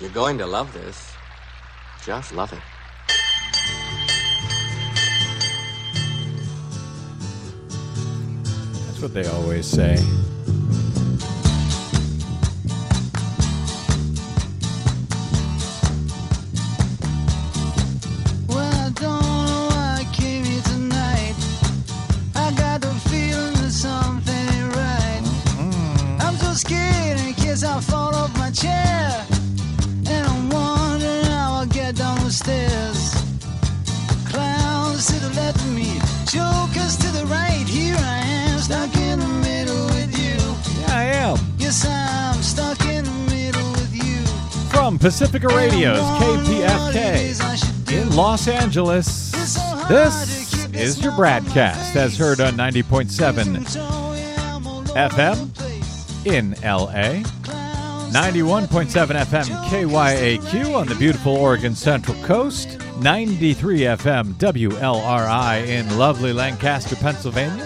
You're going to love this. Just love it. That's what they always say. Well, I don't know why I came here tonight. I got the feeling that something ain't right. Mm-hmm. I'm so scared in case I fall off my chair. Stairs. Clowns to the left of me, jokers to the right. Here I am, stuck in the middle with you. Yeah, I am. Yes, I'm stuck in the middle with you. From Pacifica Radio's And I'm wondering what it is I KPFK in Los Angeles. This is your BradCast, as heard on 90.7 FM in LA, 91.7 FM KYAQ on the beautiful Oregon Central Coast, 93 FM WLRI in lovely Lancaster, Pennsylvania.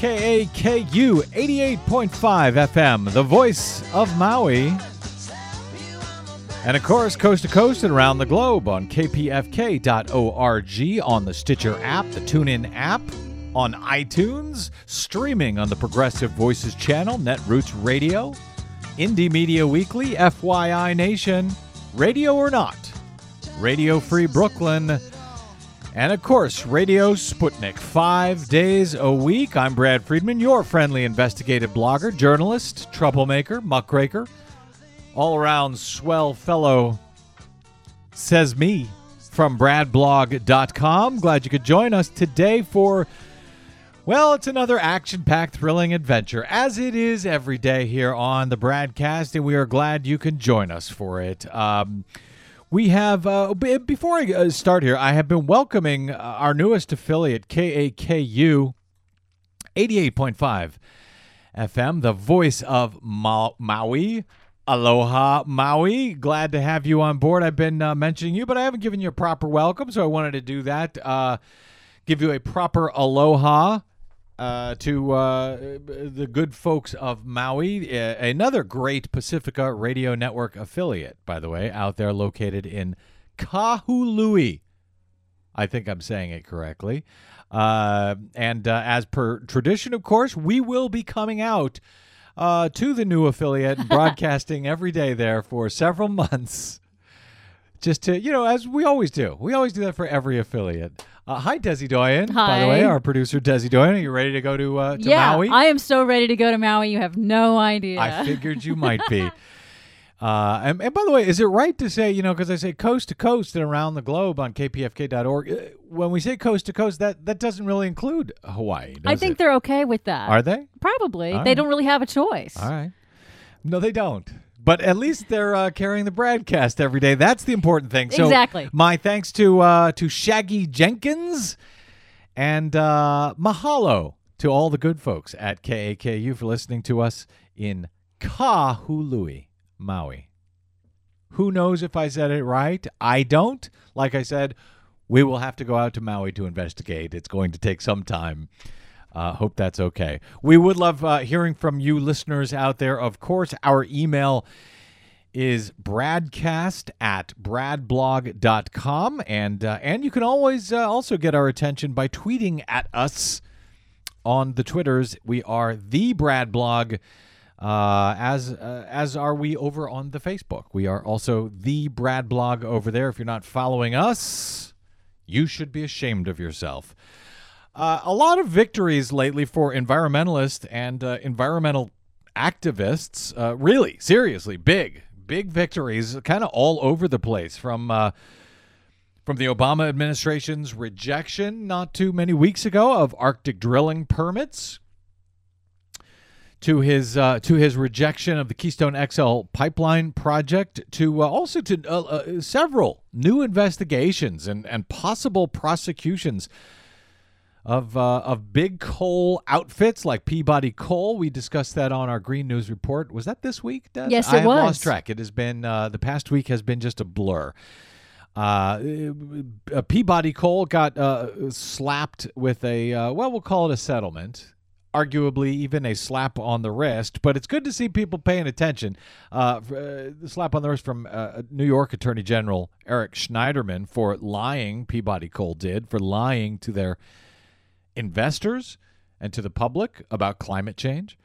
KAKU 88.5 FM, the voice of Maui. And of course, coast to coast and around the globe on kpfk.org, on the Stitcher app, the TuneIn app, on iTunes, streaming on the Progressive Voices channel, Netroots Radio, Indie Media Weekly, FYI Nation, Radio or Not, Radio Free Brooklyn, and of course, Radio Sputnik, five days a week. I'm Brad Friedman, your friendly investigative blogger, journalist, troublemaker, muckraker, all around swell fellow, says me from bradblog.com. Glad you could join us today for, well, it's another action packed, thrilling adventure, as it is every day here on the BradCast, and we are glad you can join us for it. Um, we have, uh, b- before I uh, start here, I have been welcoming uh, our newest affiliate, KAKU 88.5 FM, the voice of Ma- Maui. Aloha, Maui. Glad to have you on board. I've been uh, mentioning you, but I haven't given you a proper welcome, so I wanted to do that. Uh, give you a proper aloha uh, to uh, the good folks of Maui, another great Pacifica Radio Network affiliate, by the way, out there located in Kahului. I think I'm saying it correctly. Uh, and uh, as per tradition, of course, we will be coming out uh, to the new affiliate and broadcasting every day there for several months. Just to, you know, as we always do. We always do that for every affiliate. Uh, hi, Desi Doyen. Hi. By the way, our producer, Desi Doyen. Are you ready to go to, uh, to yeah, Maui? I am so ready to go to Maui. You have no idea. I figured you might be. Uh, and, and by the way, is it right to say, you know, because I say coast to coast and around the globe on kpfk.org, uh, when we say coast to coast, that, that doesn't really include Hawaii, I think it? they're okay with that. Are they? Probably. All they right. don't really have a choice. All right. No, they don't. But at least they're uh, carrying the broadcast every day. That's the important thing. So Exactly. My thanks to uh, to Shaggy Jenkins and uh, mahalo to all the good folks at KAKU for listening to us in Kahului, Maui. Who knows if I said it right? I don't. Like I said, we will have to go out to Maui to investigate. It's going to take some time. Uh, hope that's okay. We would love uh, hearing from you listeners out there. Of course, our email is bradcast at bradblog.com. And, uh, and you can always uh, also get our attention by tweeting at us on the Twitters. We are the Brad Blog, uh, as uh, as are we over on the Facebook. We are also the Brad Blog over there. If you're not following us, you should be ashamed of yourself. Uh, a lot of victories lately for environmentalists and uh, environmental activists. Uh, really, seriously, big, big victories, kind of all over the place. From uh, from the Obama administration's rejection not too many weeks ago of Arctic drilling permits to his uh, to his rejection of the Keystone XL pipeline project to uh, also to uh, uh, several new investigations and, and possible prosecutions of uh, of big coal outfits like Peabody Coal. We discussed that on our Green News report. Was that this week? Des? Yes, I it have was. lost track. It has been uh, the past week has been just a blur. Uh, uh, Peabody Coal got uh, slapped with a uh, well, we'll call it a settlement arguably even a slap on the wrist, but it's good to see people paying attention. The slap on the wrist from uh, New York Attorney General Eric Schneiderman for lying, Peabody Coal did, for lying to their investors and to the public about climate change.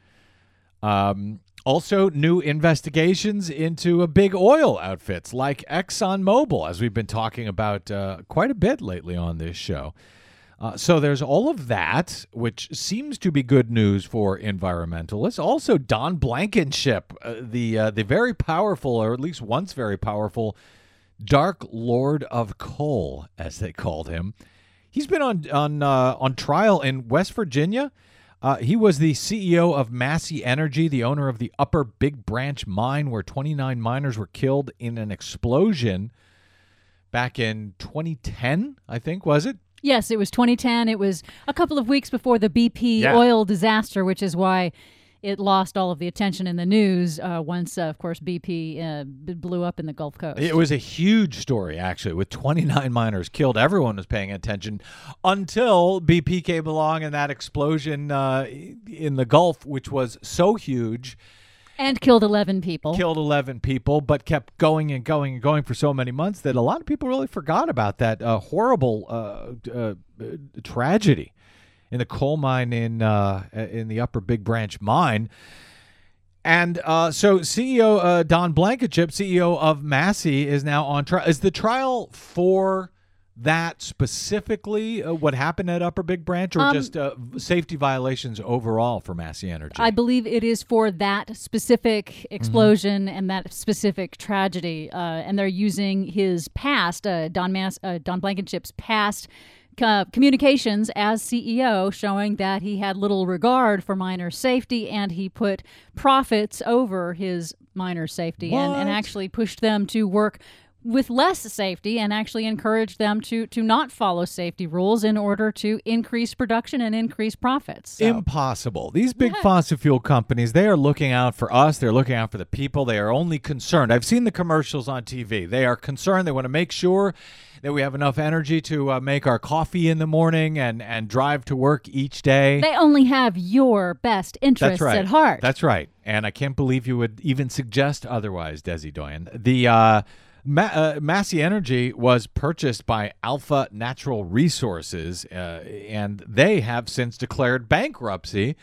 Um, also, new investigations into big oil outfits like ExxonMobil, as we've been talking about uh, quite a bit lately on this show. Uh, so there's all of that, which seems to be good news for environmentalists. Also, Don Blankenship, uh, the uh, the very powerful, or at least once very powerful, Dark Lord of Coal, as they called him. He's been on on uh, on trial in West Virginia. Uh, he was the CEO of Massey Energy, the owner of the Upper Big Branch mine, where 29 miners were killed in an explosion back in 2010. I think was it? Yes, it was 2010. It was a couple of weeks before the BP Yeah. oil disaster, which is why it lost all of the attention in the news uh, once, uh, of course, BP uh, blew up in the Gulf Coast. It was a huge story, actually, with 29 miners killed. Everyone was paying attention until BP came along and that explosion uh, in the Gulf, which was so huge, and killed 11 people. killed 11 people, but kept going and going and going for so many months that a lot of people really forgot about that uh, horrible uh, tragedy in the coal mine in uh, in the Upper Big Branch mine. And uh, so, CEO uh, Don Blankenship, CEO of Massey, is now on trial. Is the trial for that specifically uh, what happened at Upper Big Branch, or Um, just uh, safety violations overall for Massey Energy? I believe it is for that specific explosion and that specific tragedy, uh, and they're using his past, uh, Don Mass, uh, Don Blankenship's past uh, communications as CEO, showing that he had little regard for miner safety and he put profits over his miner safety and, and actually pushed them to work with less safety and actually encourage them to to not follow safety rules in order to increase production and increase profits. So- Impossible. These big fossil fuel companies, they are looking out for us. They're looking out for the people. They are only concerned. I've seen the commercials on TV. They are concerned. They want to make sure that we have enough energy to uh, make our coffee in the morning and, and drive to work each day. They only have your best interests right. at heart. That's right. And I can't believe you would even suggest otherwise, Desi Doyen. The uh, Ma- uh, Massey Energy was purchased by Alpha Natural Resources, uh, and they have since declared bankruptcy,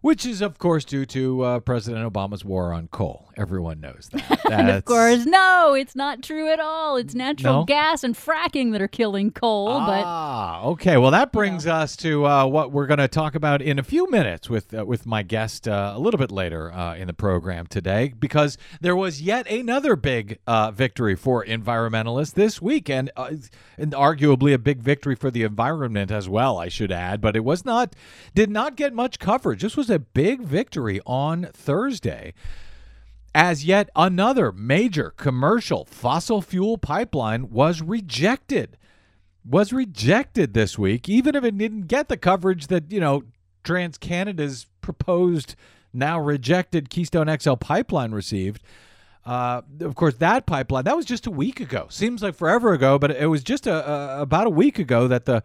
which is, of course, due to uh, President Obama's war on coal. Everyone knows that. of course, no, it's not true at all. It's natural No? gas and fracking that are killing coal. Ah, okay. Well, that brings us to uh, what we're going to talk about in a few minutes with uh, with my guest uh, a little bit later uh, in the program today, because there was yet another big uh, victory for environmentalists this week, and, uh, and arguably a big victory for the environment as well. I should add, but it was not did not get much coverage. This was a big victory on Thursday as yet another major commercial fossil fuel pipeline was rejected. Was rejected this week, even if it didn't get the coverage that, you know, TransCanada's proposed, now rejected Keystone XL pipeline received. Uh, of course, that pipeline, that was just a week ago. Seems like forever ago, but it was just a, a, about a week ago that the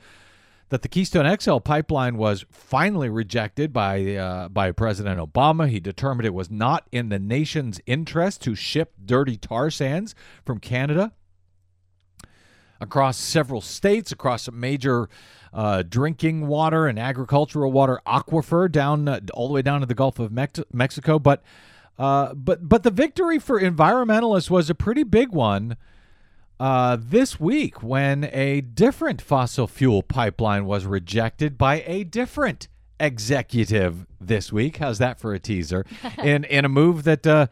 that the Keystone XL pipeline was finally rejected by uh, by President Obama. He determined it was not in the nation's interest to ship dirty tar sands from Canada across several states, across a major uh, drinking water and agricultural water aquifer down uh, all the way down to the Gulf of Mex- Mexico. But uh, but but the victory for environmentalists was a pretty big one uh, this week when a different fossil fuel pipeline was rejected by a different executive this week. How's that for a teaser? in in a move that uh,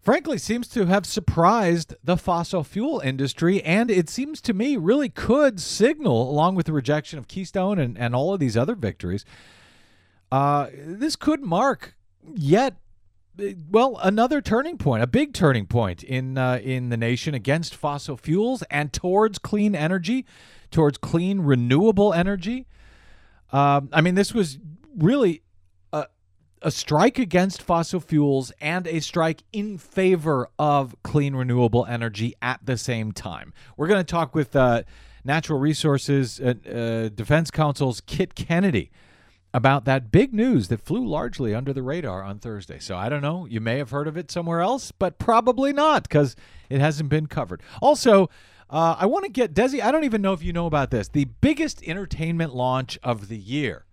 frankly seems to have surprised the fossil fuel industry, and it seems to me really could signal, along with the rejection of Keystone and, and all of these other victories, uh, this could mark yet well, another turning point, a big turning point in uh, in the nation against fossil fuels and towards clean energy, towards clean renewable energy. Um, I mean, this was really a, a strike against fossil fuels and a strike in favor of clean renewable energy at the same time. We're going to talk with uh, Natural Resources uh, uh, Defense Council's Kit Kennedy about that big news that flew largely under the radar on Thursday. So I don't know. You may have heard of it somewhere else, but probably not because it hasn't been covered. Also, uh, I want to get Desi. I don't even know if you know about this. The biggest entertainment launch of the year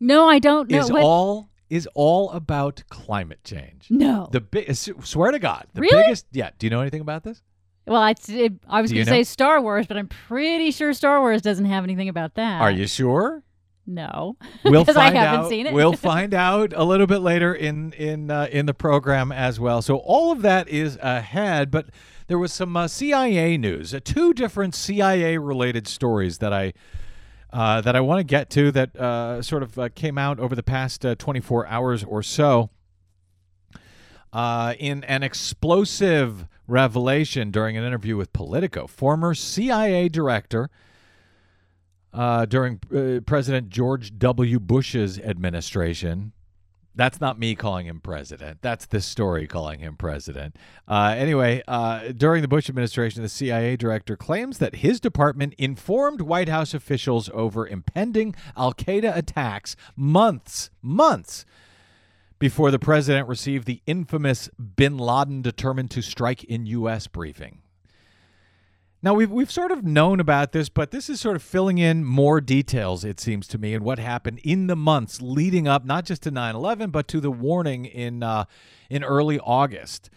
No, I don't know. is what? all is all about climate change. no. The big swear to God, the Really? biggest. Yeah. Do you know anything about this? well, I, it, I was going to say Star Wars, but I'm pretty sure Star Wars doesn't have anything about that. Are you sure? No. We'll find haven't out. seen it. we'll find out a little bit later in in uh, in the program as well. So all of that is ahead, but there was some uh, CIA news, uh, two different CIA related stories that I. Uh, that I want to get to that uh, sort of uh, came out over the past uh, 24 hours or so. Uh, in an explosive revelation during an interview with Politico, former CIA director uh, during uh, President George W. Bush's administration. That's not me calling him president. That's this story calling him president. Uh, anyway, uh, during the Bush administration, the CIA director claims that his department informed White House officials over impending Al Qaeda attacks months, months before the president received the infamous bin Laden determined to strike in U.S. briefing. Now we've we've sort of known about this, but this is sort of filling in more details, it seems to me, and what happened in the months leading up, not just to 9/11, but to the warning in uh, in early August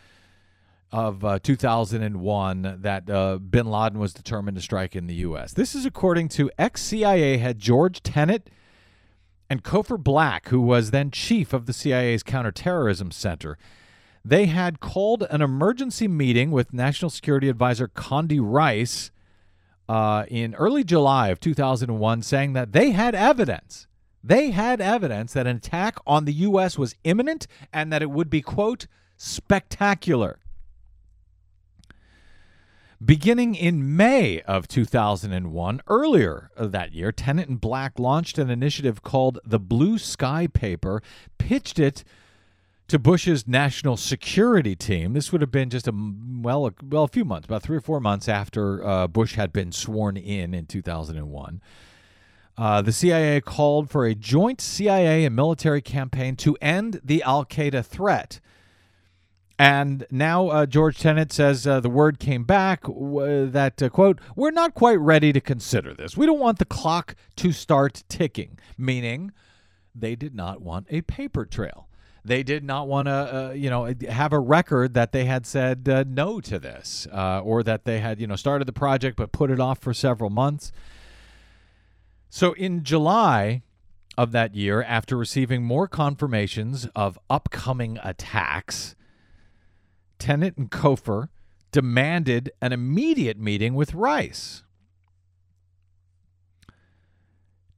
of uh, 2001 that uh, Bin Laden was determined to strike in the U.S. This is according to ex-CIA head George Tenet and Cofer Black, who was then chief of the CIA's counterterrorism center. They had called an emergency meeting with National Security Advisor Condi Rice uh, in early July of 2001, saying that they had evidence. They had evidence that an attack on the U.S. was imminent and that it would be, quote, spectacular. Beginning in May of 2001, earlier that year, Tenet and Black launched an initiative called the Blue Sky Paper, pitched it to Bush's national security team. This would have been just a well, a, well, a few months, about three or four months after uh, Bush had been sworn in in 2001. Uh, the CIA called for a joint CIA and military campaign to end the Al Qaeda threat. And now uh, George Tenet says uh, the word came back w- that, uh, quote, we're not quite ready to consider this. We don't want the clock to start ticking, meaning they did not want a paper trail. They did not want to, uh, you know, have a record that they had said uh, no to this, uh, or that they had, you know, started the project but put it off for several months. So in July of that year, after receiving more confirmations of upcoming attacks, Tenet and Cofer demanded an immediate meeting with Rice.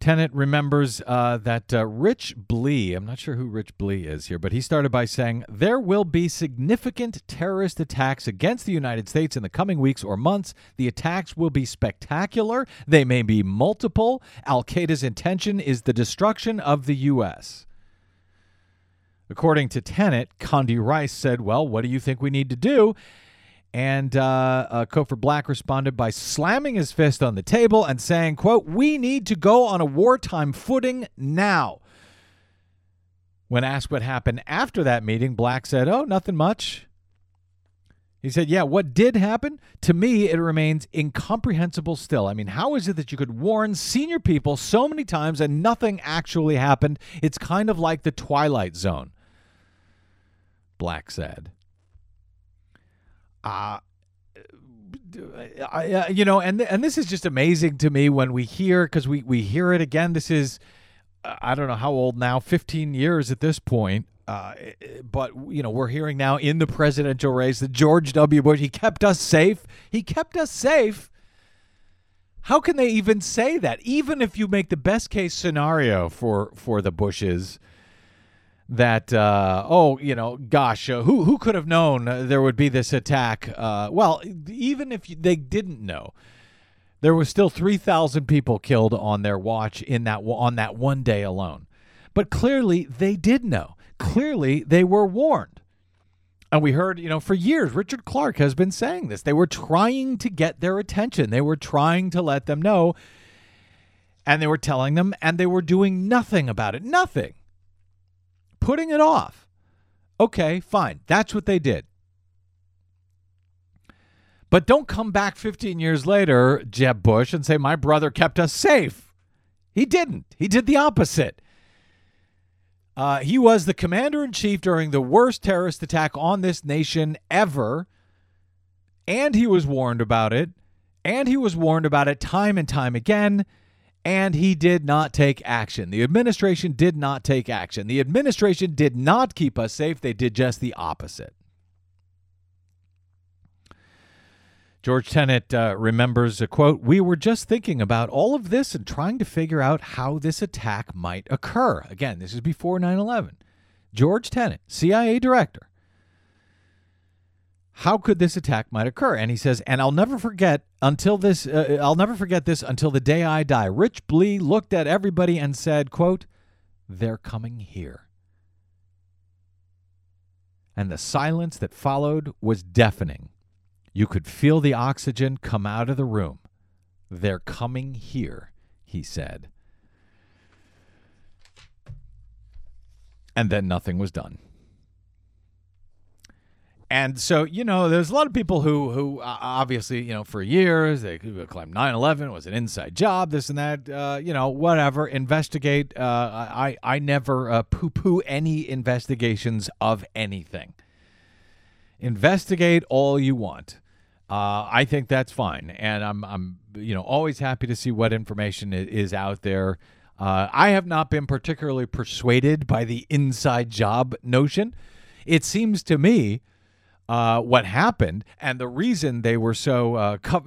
Tenet remembers uh, that uh, Rich Blee, I'm not sure who Rich Blee is here, but he started by saying, There will be significant terrorist attacks against the United States in the coming weeks or months. The attacks will be spectacular. They may be multiple. Al Qaeda's intention is the destruction of the U.S. According to Tenet, Condi Rice said, Well, what do you think we need to do? And uh, uh, Cofer Black responded by slamming his fist on the table and saying, quote, we need to go on a wartime footing now. When asked what happened after that meeting, Black said, oh, nothing much. He said, yeah, what did happen? To me, it remains incomprehensible still. I mean, how is it that you could warn senior people so many times and nothing actually happened? It's kind of like the Twilight Zone, Black said. Uh, I, uh, you know, and and this is just amazing to me when we hear because we we hear it again. This is I don't know how old now, 15 years at this point. Uh, but you know, we're hearing now in the presidential race that George W. Bush he kept us safe. He kept us safe. How can they even say that? Even if you make the best case scenario for for the Bushes, that uh, oh you know gosh uh, who who could have known there would be this attack? Uh, well even if they didn't know there was still 3000 people killed on their watch in that on that one day alone. But clearly they did know. Clearly they were warned. And we heard you know for years Richard Clarke has been saying this. They were trying to get their attention. They were trying to let them know. And they were telling them, and they were doing nothing about it. Nothing. Putting it off. Okay, fine. That's what they did. But don't come back 15 years later, Jeb Bush, and say, my brother kept us safe. He didn't. He did the opposite. Uh, he was the commander in chief during the worst terrorist attack on this nation ever. And he was warned about it. And he was warned about it time and time again. And he did not take action. The administration did not take action. The administration did not keep us safe. They did just the opposite. George Tenet uh, remembers a quote We were just thinking about all of this and trying to figure out how this attack might occur. Again, this is before 9 11. George Tenet, CIA director. How could this attack might occur? And he says, and I'll never forget until this. Uh, I'll never forget this until the day I die. Rich Blee looked at everybody and said, "quote They're coming here." And the silence that followed was deafening. You could feel the oxygen come out of the room. They're coming here, he said. And then nothing was done. And so, you know, there's a lot of people who, who uh, obviously, you know, for years they claim 9/11 was an inside job, this and that, uh, you know, whatever. Investigate. Uh, I I never uh, poo-poo any investigations of anything. Investigate all you want. Uh, I think that's fine, and I'm I'm you know always happy to see what information is out there. I have not been particularly persuaded by the inside job notion. It seems to me uh, what happened and the reason they were so uh, co-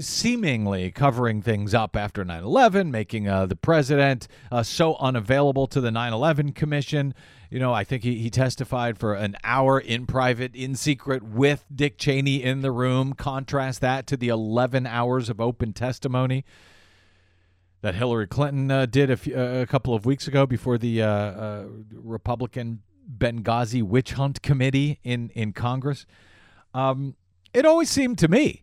seemingly covering things up after 9 11, making uh, the president uh, so unavailable to the 9 11 Commission. You know, I think he, he testified for an hour in private, in secret, with Dick Cheney in the room. Contrast that to the 11 hours of open testimony that Hillary Clinton uh, did a, few, a couple of weeks ago before the Republican Benghazi witch hunt committee in in Congress. Um, it always seemed to me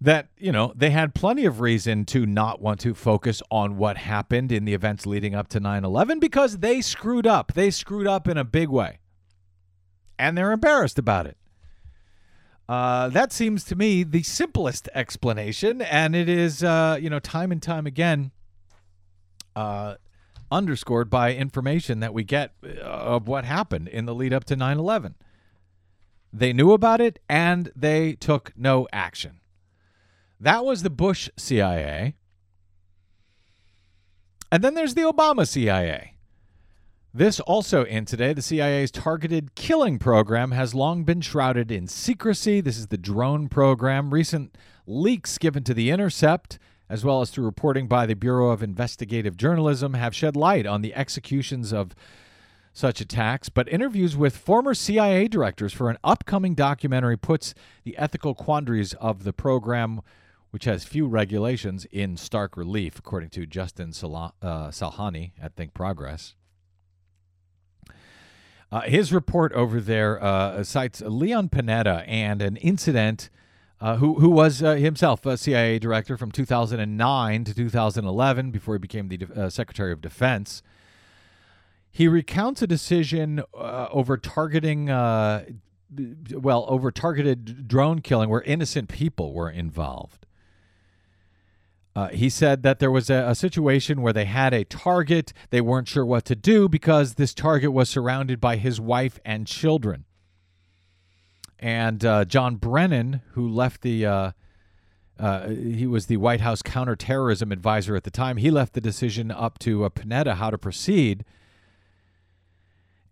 that you know they had plenty of reason to not want to focus on what happened in the events leading up to 9/11 because they screwed up. They screwed up in a big way, and they're embarrassed about it. Uh, that seems to me the simplest explanation, and it is uh, you know time and time again. Uh, underscored by information that we get uh, of what happened in the lead up to 9 11. They knew about it and they took no action. That was the Bush CIA. And then there's the Obama CIA. This also in today, the CIA's targeted killing program has long been shrouded in secrecy. This is the drone program. Recent leaks given to The Intercept as well as through reporting by the Bureau of Investigative Journalism, have shed light on the executions of such attacks, but interviews with former CIA directors for an upcoming documentary puts the ethical quandaries of the program, which has few regulations, in stark relief, according to Justin uh, Salhani at Think Progress. Uh, his report over there uh, cites Leon Panetta and an incident uh, who who was uh, himself a CIA director from 2009 to 2011 before he became the uh, Secretary of Defense. He recounts a decision uh, over targeting, uh, well, over targeted drone killing where innocent people were involved. He said that there was a, a, situation where they had a target. They weren't sure what to do because this target was surrounded by his wife and children. And uh, John Brennan, who left the, uh, uh, he was the White House counterterrorism advisor at the time, he left the decision up to uh, Panetta how to proceed.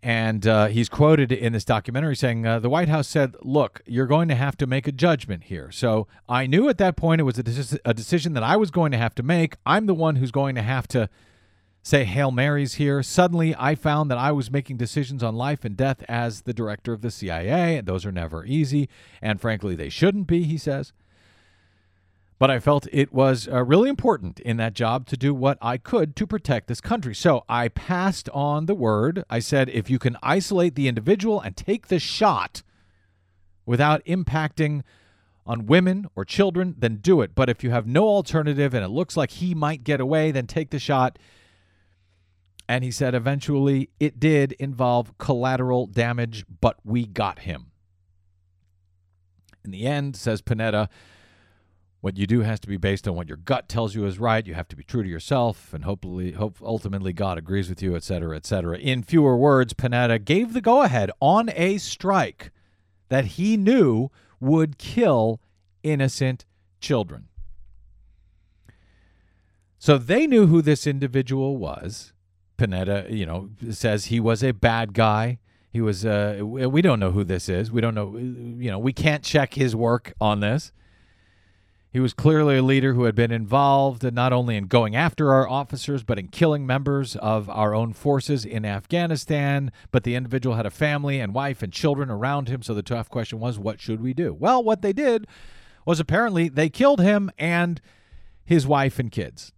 And uh, he's quoted in this documentary saying, uh, The White House said, Look, you're going to have to make a judgment here. So I knew at that point it was a, de- a decision that I was going to have to make. I'm the one who's going to have to say Hail Marys here. Suddenly, I found that I was making decisions on life and death as the director of the CIA, and those are never easy. And frankly, they shouldn't be, he says. But I felt it was uh, really important in that job to do what I could to protect this country. So I passed on the word. I said, if you can isolate the individual and take the shot without impacting on women or children, then do it. But if you have no alternative and it looks like he might get away, then take the shot. And he said eventually it did involve collateral damage, but we got him. In the end, says Panetta, what you do has to be based on what your gut tells you is right. You have to be true to yourself, and hopefully, hope ultimately God agrees with you, et cetera, et cetera. In fewer words, Panetta gave the go-ahead on a strike that he knew would kill innocent children. So they knew who this individual was. Panetta, you know, says he was a bad guy. He was. Uh, we don't know who this is. We don't know. You know, we can't check his work on this. He was clearly a leader who had been involved not only in going after our officers, but in killing members of our own forces in Afghanistan. But the individual had a family and wife and children around him. So the tough question was, what should we do? Well, what they did was apparently they killed him and his wife and kids.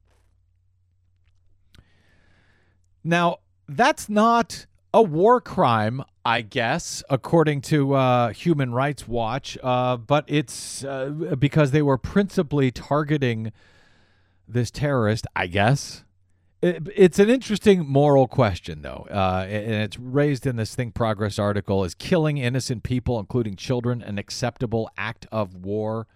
Now, that's not a war crime, I guess, according to uh, Human Rights Watch, uh, but it's uh, because they were principally targeting this terrorist, I guess. It, it's an interesting moral question, though, uh, and it's raised in this Think Progress article. Is killing innocent people, including children, an acceptable act of war?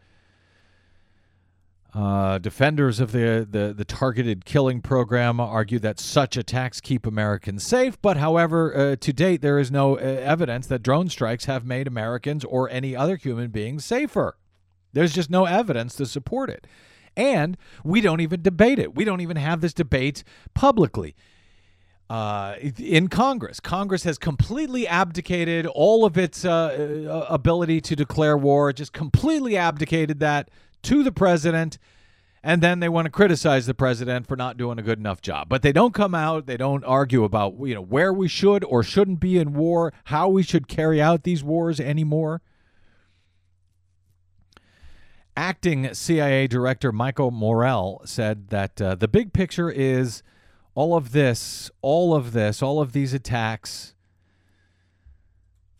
Uh, defenders of the, the, the targeted killing program argue that such attacks keep Americans safe, but however, uh, to date, there is no uh, evidence that drone strikes have made Americans or any other human beings safer. There's just no evidence to support it. And we don't even debate it. We don't even have this debate publicly. Uh, in Congress. Congress has completely abdicated all of its uh, uh ability to declare war, just completely abdicated that to the president and then they want to criticize the president for not doing a good enough job. But they don't come out, they don't argue about, you know, where we should or shouldn't be in war, how we should carry out these wars anymore. Acting CIA Director Michael Morell said that uh, the big picture is all of this, all of this, all of these attacks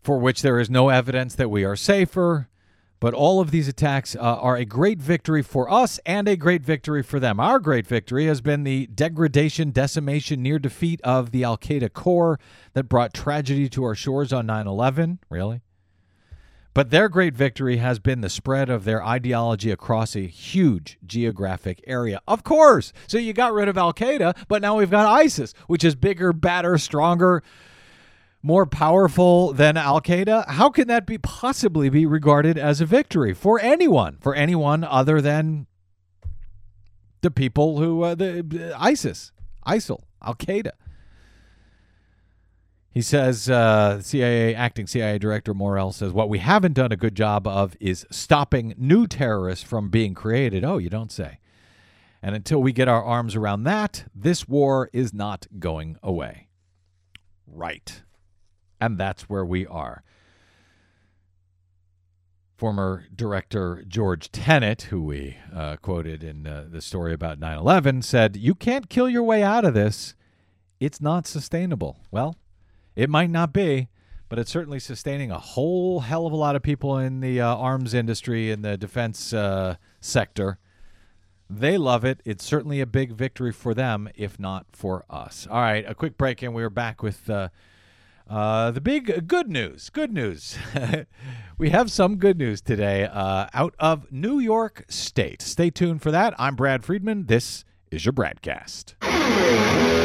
for which there is no evidence that we are safer, but all of these attacks uh, are a great victory for us and a great victory for them. Our great victory has been the degradation, decimation, near defeat of the Al Qaeda core that brought tragedy to our shores on 9 11. Really? But their great victory has been the spread of their ideology across a huge geographic area. Of course. So you got rid of Al Qaeda, but now we've got ISIS, which is bigger, badder, stronger, more powerful than Al Qaeda? How can that be possibly be regarded as a victory for anyone, for anyone other than the people who uh, the uh, ISIS, ISIL, Al Qaeda? He says, uh, CIA acting CIA director Morell says, what we haven't done a good job of is stopping new terrorists from being created. Oh, you don't say. And until we get our arms around that, this war is not going away. Right. And that's where we are. Former director George Tenet, who we uh, quoted in uh, the story about 9 11, said, You can't kill your way out of this. It's not sustainable. Well, it might not be, but it's certainly sustaining a whole hell of a lot of people in the uh, arms industry and the defense uh, sector. They love it. It's certainly a big victory for them, if not for us. All right, a quick break, and we're back with uh, the big good news, good news. we have some good news today uh, out of New York State. Stay tuned for that. I'm Brad Friedman. This is your BradCast.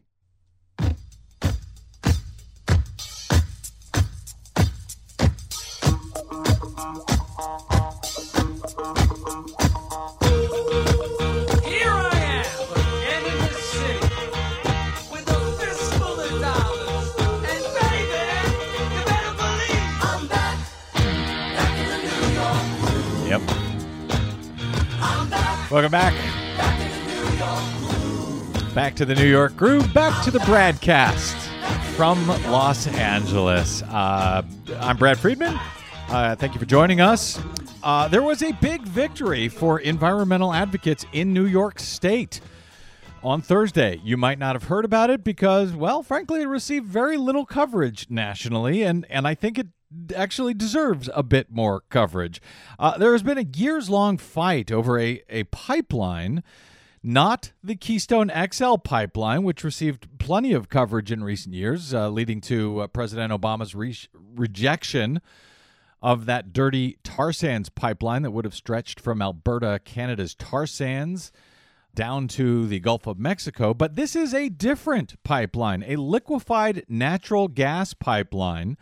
Welcome back. back to the New York Groove, back to the BradCast from Los Angeles. Uh, I'm Brad Friedman. Uh, thank you for joining us. Uh, there was a big victory for environmental advocates in New York State on Thursday. You might not have heard about it because, well, frankly, it received very little coverage nationally, and, and I think it actually deserves a bit more coverage. Uh, there has been a years long fight over a, a pipeline not the Keystone XL pipeline, which received plenty of coverage in recent years, uh, leading to uh, President Obama's re- rejection of that dirty tar sands pipeline that would have stretched from Alberta, Canada's tar sands, down to the Gulf of Mexico. But this is a different pipeline, a liquefied natural gas pipeline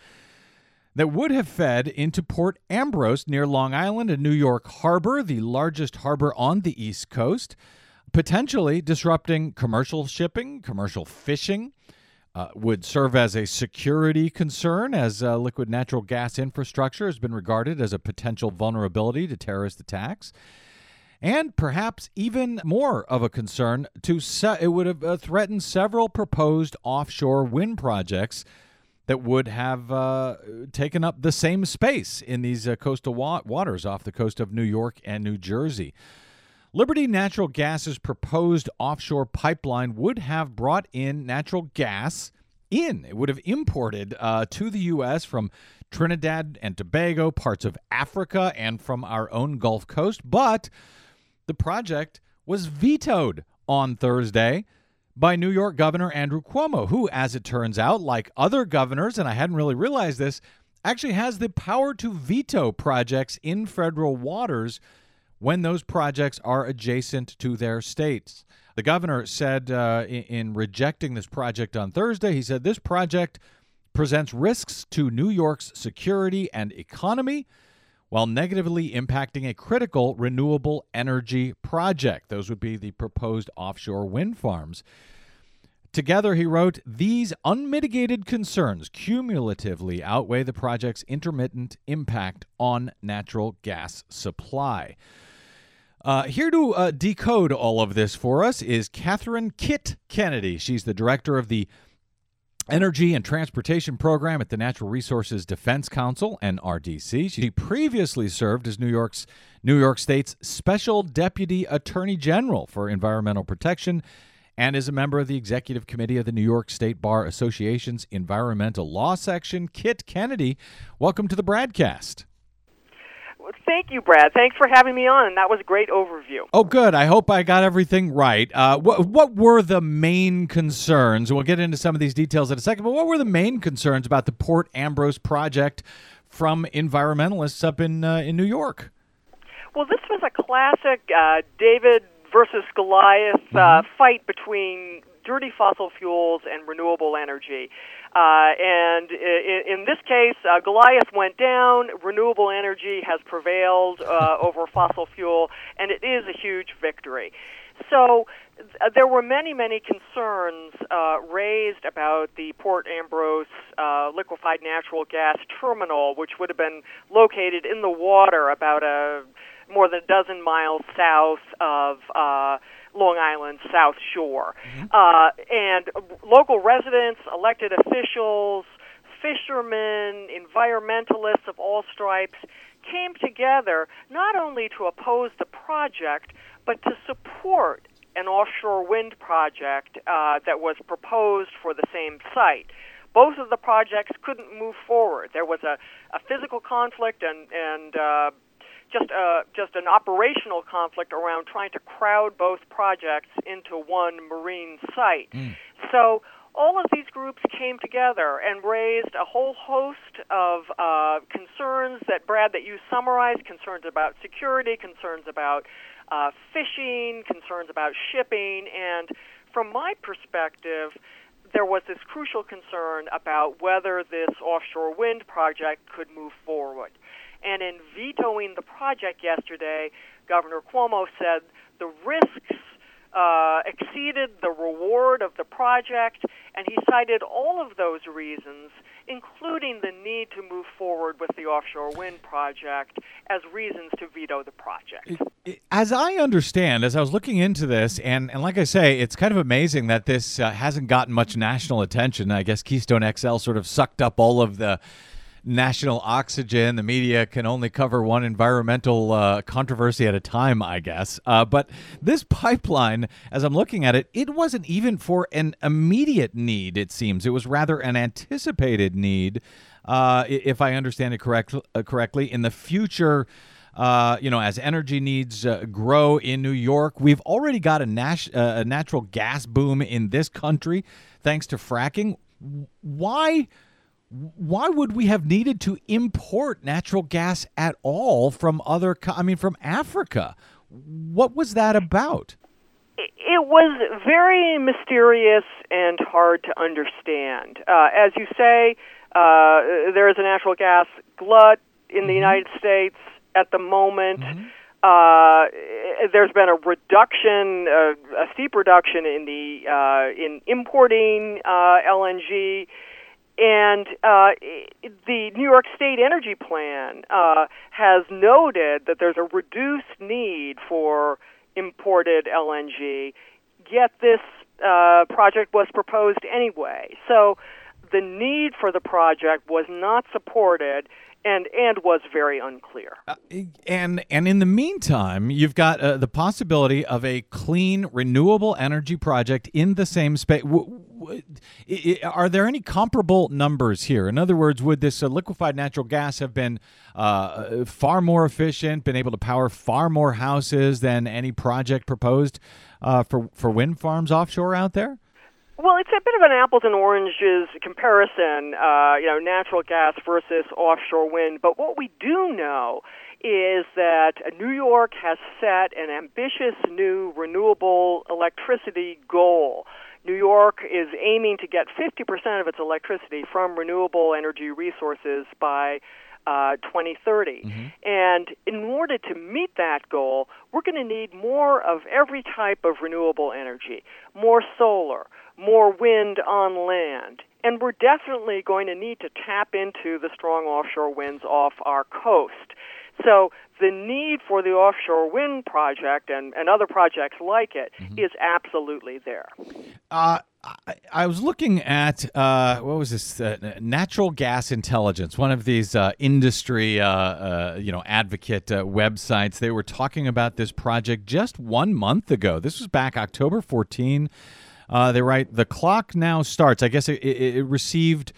that would have fed into Port Ambrose near Long Island and New York Harbor, the largest harbor on the East Coast, potentially disrupting commercial shipping, commercial fishing. Uh, would serve as a security concern as uh, liquid natural gas infrastructure has been regarded as a potential vulnerability to terrorist attacks. And perhaps even more of a concern to se- it would have uh, threatened several proposed offshore wind projects that would have uh, taken up the same space in these uh, coastal wa- waters off the coast of New York and New Jersey. Liberty Natural Gas's proposed offshore pipeline would have brought in natural gas in. It would have imported uh, to the U.S. from Trinidad and Tobago, parts of Africa, and from our own Gulf Coast. But the project was vetoed on Thursday by New York Governor Andrew Cuomo, who, as it turns out, like other governors, and I hadn't really realized this, actually has the power to veto projects in federal waters when those projects are adjacent to their states. The governor said uh, in, in rejecting this project on Thursday, he said this project presents risks to New York's security and economy while negatively impacting a critical renewable energy project. Those would be the proposed offshore wind farms. Together, he wrote, these unmitigated concerns cumulatively outweigh the project's intermittent impact on natural gas supply. Uh, here to uh, decode all of this for us is Catherine Kit Kennedy. She's the director of the Energy and Transportation Program at the Natural Resources Defense Council (NRDC). She previously served as New York's New York State's Special Deputy Attorney General for Environmental Protection and is a member of the Executive Committee of the New York State Bar Association's Environmental Law Section. Kit Kennedy, welcome to the BradCast. Thank you, Brad. Thanks for having me on. And that was a great overview. Oh, good. I hope I got everything right. Uh, what what were the main concerns? We'll get into some of these details in a second. But what were the main concerns about the Port Ambrose project from environmentalists up in uh, in New York? Well, this was a classic uh, David versus Goliath uh, fight between dirty fossil fuels and renewable energy. Uh, and in, in this case, uh, Goliath went down, renewable energy has prevailed uh, over fossil fuel, and it is a huge victory. So uh, there were many, many concerns uh, raised about the Port Ambrose uh, liquefied natural gas terminal, which would have been located in the water about a more than a dozen miles south of uh, Long Island South Shore. Uh, and local residents, elected officials, fishermen, environmentalists of all stripes came together not only to oppose the project, but to support an offshore wind project uh, that was proposed for the same site. Both of the projects couldn't move forward. There was a, a physical conflict and, and uh, just uh, just an operational conflict around trying to crowd both projects into one marine site. So all of these groups came together and raised a whole host of uh, concerns that, Brad, that you summarized concerns about security, concerns about uh, fishing, concerns about shipping, and from my perspective, there was this crucial concern about whether this offshore wind project could move forward. And in vetoing the project yesterday, Governor Cuomo said the risks uh, exceeded the reward of the project, and he cited all of those reasons, including the need to move forward with the offshore wind project, as reasons to veto the project. As I understand, as I was looking into this, and, and like I say, it's kind of amazing that this uh, hasn't gotten much national attention. I guess Keystone XL sort of sucked up all of the national oxygen. The media can only cover one environmental uh, controversy at a time, I guess. Uh, but this pipeline, as I'm looking at it, it wasn't even for an immediate need, it seems. It was rather an anticipated need, uh, if I understand it correct, uh, correctly. In the future, uh, you know, as energy needs uh, grow in New York, we've already got a, nas- uh, a natural gas boom in this country thanks to fracking. Why? Why would we have needed to import natural gas at all from other co- i mean from africa? What was that about? It- was very mysterious and hard to understand. Uh, as you say, uh, there is a natural gas glut in the United States at the moment. Uh, there's been a reduction, uh, a steep reduction in the uh, in importing uh, LNG, and uh, the New York State Energy Plan uh, has noted that there's a reduced need for imported LNG. Yet this uh, project was proposed anyway, so the need for the project was not supported. And, and was very unclear. and and in the meantime you've got uh, the possibility of a clean renewable energy project in the same space w- w- are there any comparable numbers here in other words would this uh, liquefied natural gas have been uh, far more efficient been able to power far more houses than any project proposed uh, for for wind farms offshore out there Well, it's a bit of an apples and oranges comparison, uh, you know, natural gas versus offshore wind. But what we do know is that New York has set an ambitious new renewable electricity goal. New York is aiming to get 50% of its electricity from renewable energy resources by uh, 2030. And in order to meet that goal, we're going to need more of every type of renewable energy more solar, more wind on land. And we're definitely going to need to tap into the strong offshore winds off our coast. So the need for the offshore wind project and, and other projects like it is absolutely there. Uh, I, I was looking at uh, what was this? Uh, Natural Gas Intelligence, one of these uh, industry, uh, uh, you know, advocate uh, websites. They were talking about this project just one month ago. This was back October 14. Uh, they write the clock now starts. I guess it, it, it received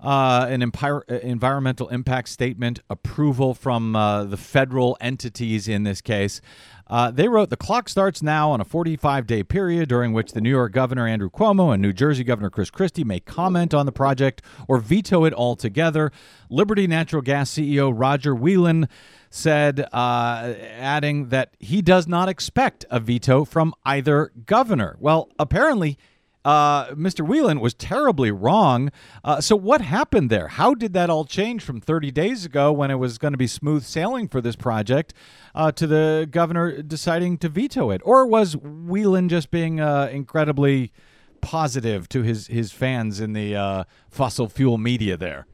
uh, an uh, environmental impact statement approval from uh, the federal entities in this case. Uh, they wrote the clock starts now on a 45 day period during which the New York Governor Andrew Cuomo and New Jersey Governor Chris Christie may comment on the project or veto it altogether. Liberty Natural Gas CEO Roger Whelan said, uh, adding that he does not expect a veto from either governor. Well, apparently, uh, Mr. Whelan was terribly wrong. Uh, so, what happened there? How did that all change from 30 days ago when it was going to be smooth sailing for this project uh, to the governor deciding to veto it? Or was Whelan just being uh, incredibly positive to his, his fans in the uh, fossil fuel media there?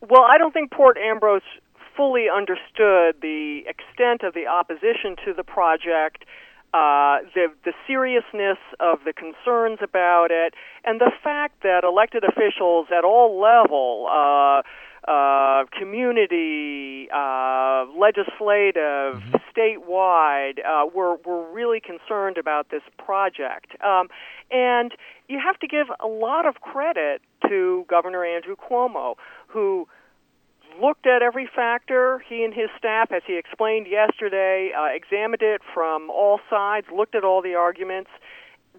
Well, I don't think Port Ambrose fully understood the extent of the opposition to the project, uh, the the seriousness of the concerns about it, and the fact that elected officials at all level. Uh, uh, community, uh, legislative, statewide, uh, were were really concerned about this project, um, and you have to give a lot of credit to Governor Andrew Cuomo, who looked at every factor. He and his staff, as he explained yesterday, uh, examined it from all sides, looked at all the arguments,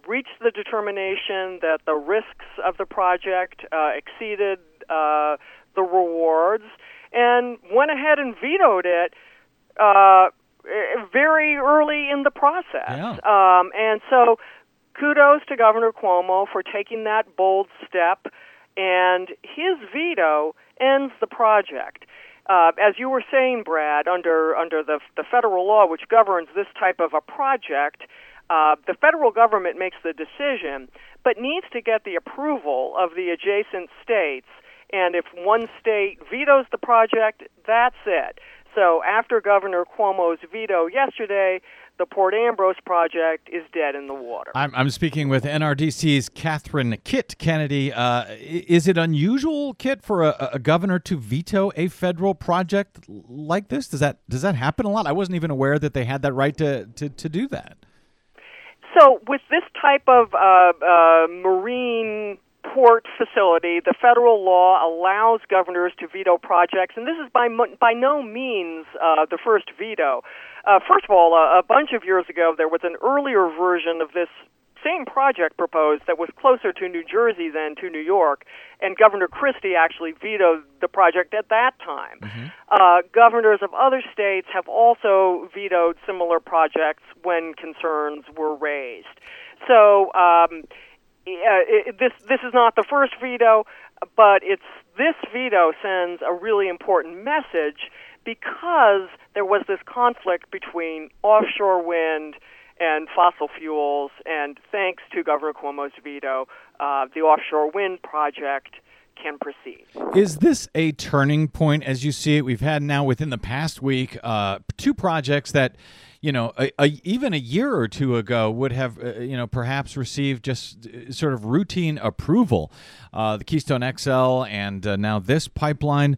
reached the determination that the risks of the project uh, exceeded uh, the rewards and went ahead and vetoed it uh, eh, very early in the process. Yeah. Um, and so, kudos to Governor Cuomo for taking that bold step, and his veto ends the project. Uh, as you were saying, Brad, under under the the federal law which governs this type of a project, uh, the federal government makes the decision, but needs to get the approval of the adjacent states. And if one state vetoes the project, that's it. So after Governor Cuomo's veto yesterday, the Port Ambrose project is dead in the water. I'm, I'm speaking with NRDC's Catherine Kit Kennedy. Uh, is it unusual, Kit, for a, a governor to veto a federal project like this? Does that does that happen a lot? I wasn't even aware that they had that right to, to, to do that. So, with this type of uh, uh, marine port facility, the federal law allows governors to veto projects, and this is by by no means uh, the first veto. Uh, first of all, a, a bunch of years ago, there was an earlier version of this same project proposed that was closer to New Jersey than to New York, and Governor Christie actually vetoed the project at that time. Uh, governors of other states have also vetoed similar projects when concerns were raised. So um, uh, it, this this is not the first veto, but it's this veto sends a really important message because there was this conflict between offshore wind and fossil fuels, and thanks to Governor Cuomo's veto, uh, the offshore wind project can proceed. Is this a turning point as you see it? We've had now within the past week uh, two projects that, you know, a, a, even a year or two ago would have, uh, you know, perhaps received just uh, sort of routine approval. Uh, the Keystone XL and uh, now this pipeline.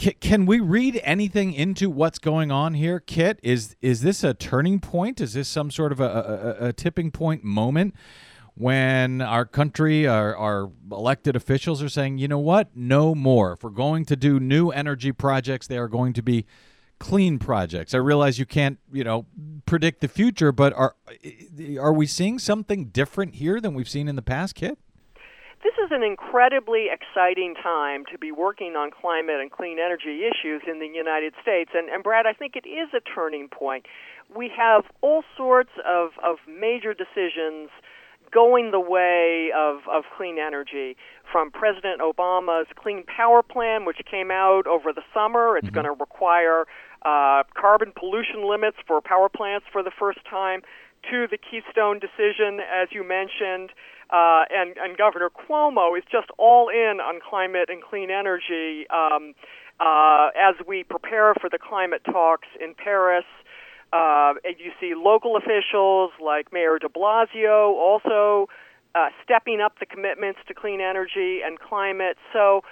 C- can we read anything into what's going on here, Kit? Is is this a turning point? Is this some sort of a, a, a tipping point moment when our country, our, our elected officials are saying, you know what, no more. If we're going to do new energy projects, they are going to be clean projects. I realize you can't, you know, predict the future, but are are we seeing something different here than we've seen in the past, Kit? This is an incredibly exciting time to be working on climate and clean energy issues in the United States. And, and Brad, I think it is a turning point. We have all sorts of, of major decisions going the way of, of clean energy from President Obama's Clean Power Plan, which came out over the summer. It's going to require uh, carbon pollution limits for power plants for the first time, to the Keystone decision, as you mentioned. Uh, and, and Governor Cuomo is just all in on climate and clean energy um, uh, as we prepare for the climate talks in Paris. Uh, and you see local officials like Mayor de Blasio also uh, stepping up the commitments to clean energy and climate. So,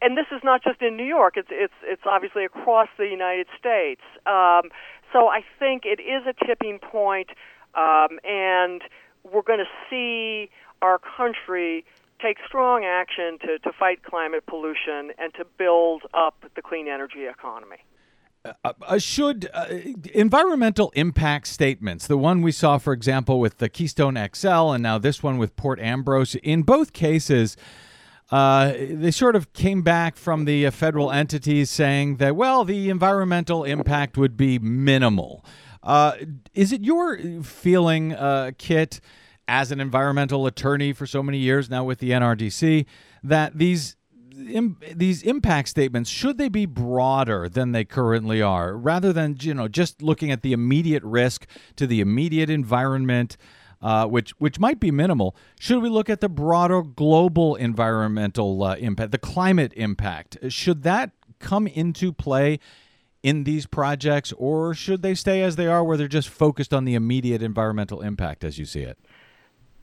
and this is not just in New York; it's it's it's obviously across the United States. Um, so I think it is a tipping point, um, and we're going to see our country take strong action to, to fight climate pollution and to build up the clean energy economy. uh, should uh, environmental impact statements, the one we saw, for example, with the Keystone XL, and now this one with Port Ambrose, in both cases, uh, they sort of came back from the uh, federal entities saying that, well, the environmental impact would be minimal. Uh, is it your feeling, uh, Kit, as an environmental attorney for so many years now with the NRDC, that these Im- these impact statements should they be broader than they currently are rather than you know just looking at the immediate risk to the immediate environment uh, which which might be minimal should we look at the broader global environmental uh, impact the climate impact? Should that come into play in these projects or should they stay as they are where they're just focused on the immediate environmental impact as you see it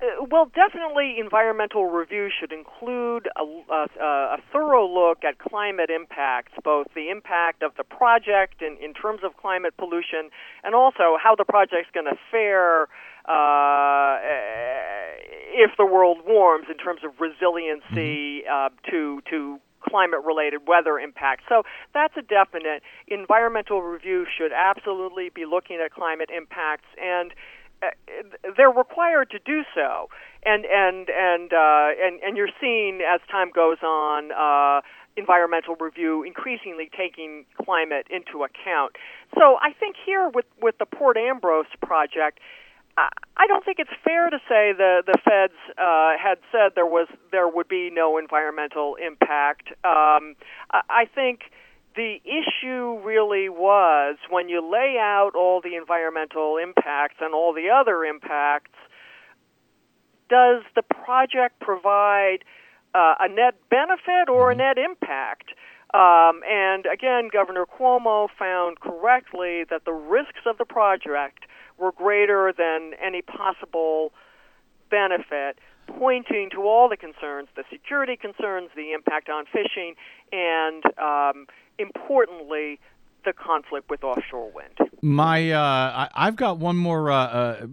Uh, well, definitely, environmental review should include a, a, a thorough look at climate impacts, both the impact of the project in, in terms of climate pollution, and also how the project's going to fare uh, if the world warms in terms of resiliency uh, to to climate-related weather impacts. So that's a definite. Environmental review should absolutely be looking at climate impacts and they're required to do so, and and and uh, and and you're seeing as time goes on. Uh, environmental review increasingly taking climate into account. So I think here with with the Port Ambrose project, I- don't think it's fair to say the the feds uh, had said there was there would be no environmental impact. Um, I think the issue really was when you lay out all the environmental impacts and all the other impacts. Does the project provide uh, a net benefit or a net impact? Um, and again, Governor Cuomo found correctly that the risks of the project were greater than any possible benefit, pointing to all the concerns the security concerns, the impact on fishing, and um, importantly, the conflict with offshore wind. My, uh, I, I've got one more uh, uh,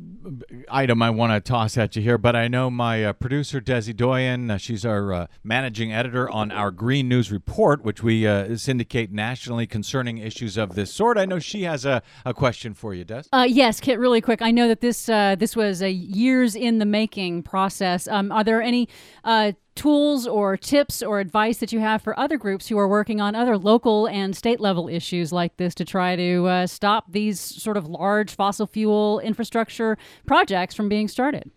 item I want to toss at you here, but I know my uh, producer Desi Doyen. Uh, she's our uh, managing editor on our Green News Report, which we uh, syndicate nationally concerning issues of this sort. I know she has a, a question for you, Des. Uh, yes, Kit. Really quick. I know that this uh, this was a years in the making process. Um, are there any uh, tools or tips or advice that you have for other groups who are working on other local and state level issues like this to try to uh, stop these sort of large fossil fuel infrastructure projects from being started?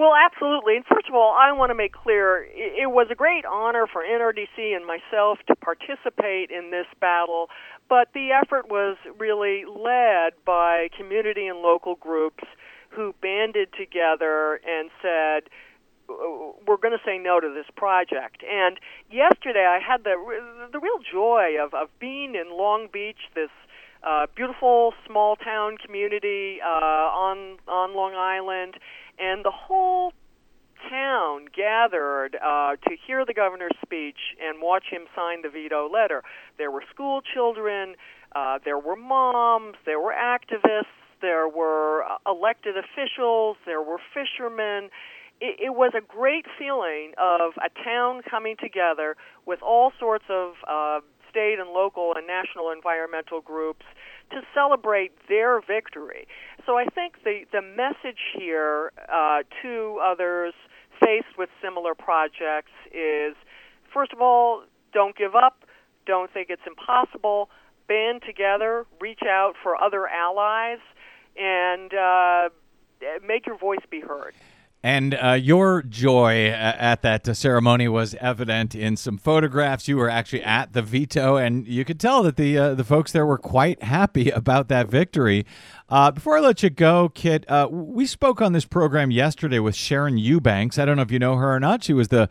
Well, absolutely. And first of all, I want to make clear it, was a great honor for NRDC and myself to participate in this battle, but the effort was really led by community and local groups who banded together and said, "Uh, we're going to say no to this project. And yesterday, I had the the real joy of of being in Long Beach, this uh, beautiful small town community uh, on on Long Island, and the whole town gathered uh, to hear the governor's speech and watch him sign the veto letter. There were school children, uh, there were moms, there were activists, there were uh, elected officials, there were fishermen. It, it was a great feeling of a town coming together with all sorts of uh, state and local and national environmental groups to celebrate their victory. So I think the, the message here uh, to others faced with similar projects is first of all, don't give up, don't think it's impossible, band together, reach out for other allies, and uh, make your voice be heard. And uh, your joy at that uh, ceremony was evident in some photographs. You were actually at the veto, and you could tell that the uh, the folks there were quite happy about that victory. Uh, before I let you go, Kit, uh, we spoke on this program yesterday with Sharon Eubanks. I don't know if you know her or not. She was the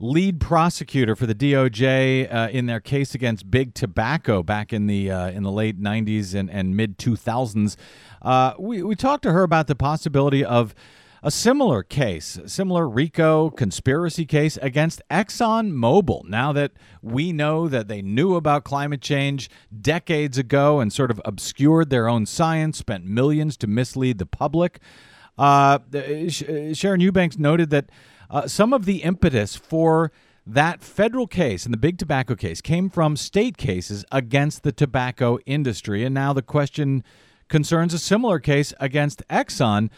lead prosecutor for the DOJ uh, in their case against Big Tobacco back in the uh, in the late '90s and, and mid 2000s. Uh, we we talked to her about the possibility of a similar case, similar RICO conspiracy case against ExxonMobil. Now that we know that they knew about climate change decades ago and sort of obscured their own science, spent millions to mislead the public. Uh, Sharon Eubanks noted that uh, some of the impetus for that federal case and the big tobacco case came from state cases against the tobacco industry. And now the question concerns a similar case against Exxon.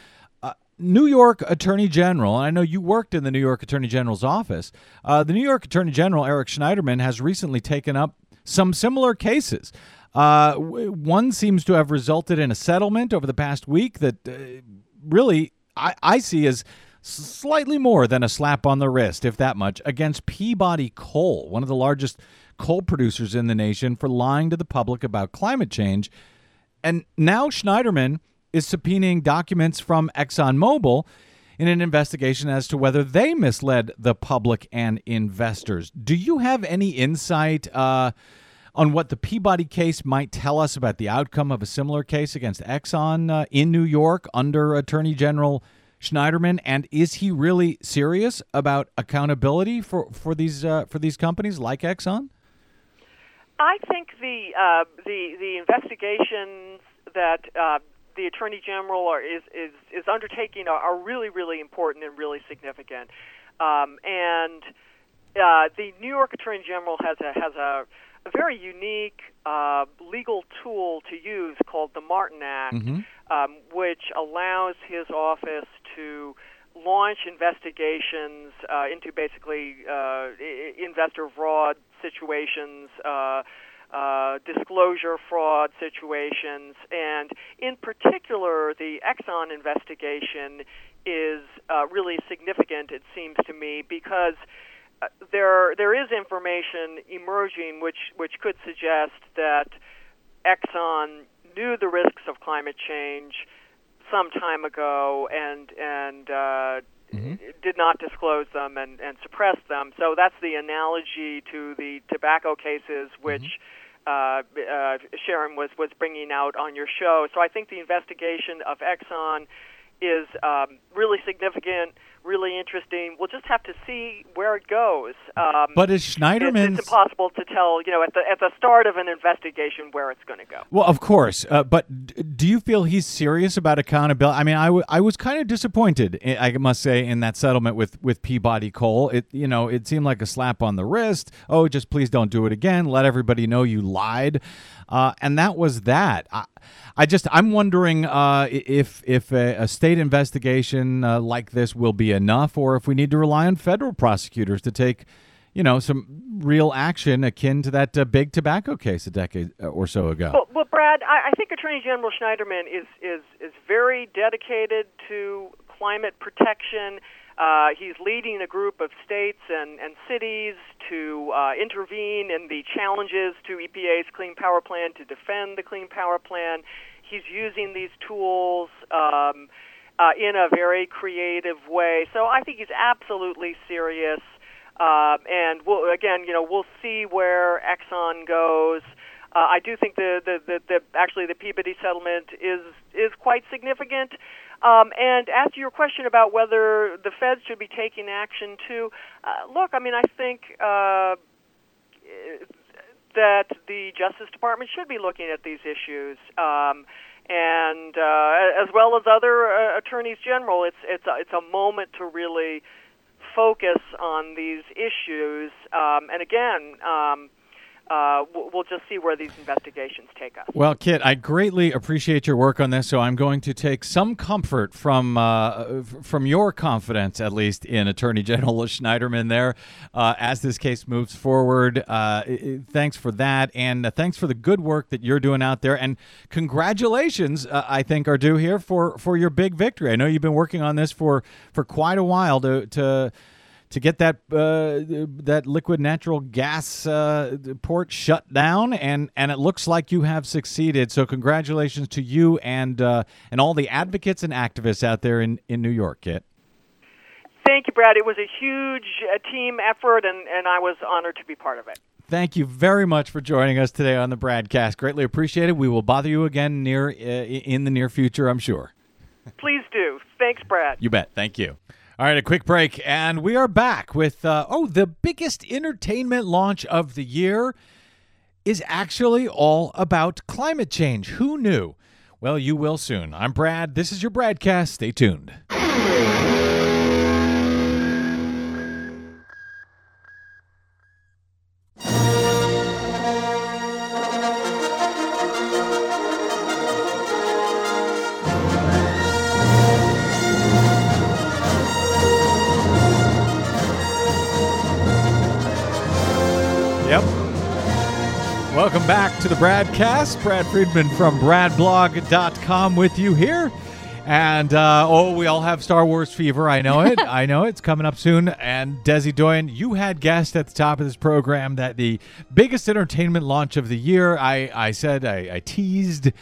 New York Attorney General, and I know you worked in the New York Attorney General's office. Uh, the New York Attorney General, Eric Schneiderman, has recently taken up some similar cases. Uh, one seems to have resulted in a settlement over the past week that uh, really I, I see as slightly more than a slap on the wrist, if that much, against Peabody Coal, one of the largest coal producers in the nation, for lying to the public about climate change. And now Schneiderman is subpoenaing documents from ExxonMobil in an investigation as to whether they misled the public and investors. Do you have any insight uh, on what the Peabody case might tell us about the outcome of a similar case against Exxon uh, in New York under Attorney General Schneiderman? And is he really serious about accountability for for these uh, for these companies like Exxon? I think the uh, the the investigations that uh, the attorney general are, is is is undertaking are, are really really important and really significant. Um, and uh, the New York Attorney General has a has a a very unique uh, legal tool to use called the Martin Act, um, which allows his office to launch investigations uh, into basically uh, investor fraud situations. Uh, uh, disclosure fraud situations, and in particular, the Exxon investigation is uh, really significant. It seems to me because uh, there there is information emerging which which could suggest that Exxon knew the risks of climate change some time ago and and uh, did not disclose them and, and suppress them. So that's the analogy to the tobacco cases which. Uh, uh, Sharon was, was bringing out on your show. So I think the investigation of Exxon is um, really significant, really interesting. We'll just have to see where it goes. Um, But is it's, it's impossible to tell, you know, at the at the start of an investigation where it's going to go. Well, of course, uh, but d- do you feel he's serious about accountability? I mean, I, w- I was kind of disappointed, I I must say, in that settlement with with Peabody Coal. It you know it seemed like a slap on the wrist. Oh, just please don't do it again. Let everybody know you lied, uh, and that was that. I, I just I'm wondering uh, if if a, a state investigation uh, like this will be enough, or if we need to rely on federal prosecutors to take you know, some real action akin to that uh, big tobacco case a decade uh, or so ago. Well, well Brad, I, I think Attorney General Schneiderman is, is, is very dedicated to climate protection. Uh, he's leading a group of states and, and cities to uh, intervene in the challenges to EPA's Clean Power Plan, to defend the Clean Power Plan. He's using these tools um, uh, in a very creative way. So I think he's absolutely serious. Um, and we'll, again, you know, we'll see where Exxon goes. Uh, I do think the, the, the, the actually the Peabody settlement is is quite significant. Um, and as to your question about whether the feds should be taking action too, uh, look, I mean, I think uh, that the Justice Department should be looking at these issues. Um, and uh, as well as other uh, attorneys general, it's it's a, it's a moment to really focus on these issues. Um, and again, um, uh, we'll just see where these investigations take us. Well, Kit, I greatly appreciate your work on this, so I'm going to take some comfort from uh, from your confidence, at least, in Attorney General Schneiderman there uh, as this case moves forward. Uh, thanks for that, and uh, thanks for the good work that you're doing out there. And congratulations, uh, I think, are due here for for your big victory. I know you've been working on this for for quite a while to to to get that uh, that liquid natural gas uh, port shut down, and and it looks like you have succeeded. So congratulations to you and uh, and all the advocates and activists out there in, in New York, Kit. Thank you, Brad. It was a huge uh, team effort, and, and I was honored to be part of it. Thank you very much for joining us today on the BradCast. Greatly appreciated. We will bother you again near uh, in the near future, I'm sure. Please do. Thanks, Brad. You bet. Thank you. All right, a quick break, and we are back with uh, oh, the biggest entertainment launch of the year is actually all about climate change. Who knew? Well, you will soon. I'm Brad. This is your BradCast. Stay tuned. Welcome back to the Bradcast. Brad Friedman from BradBlog.com with you here. And uh, oh, we all have Star Wars fever. I know it. I know it's coming up soon. And Desi Doyen, you had guessed at the top of this program that the biggest entertainment launch of the year. I, I said I, I teased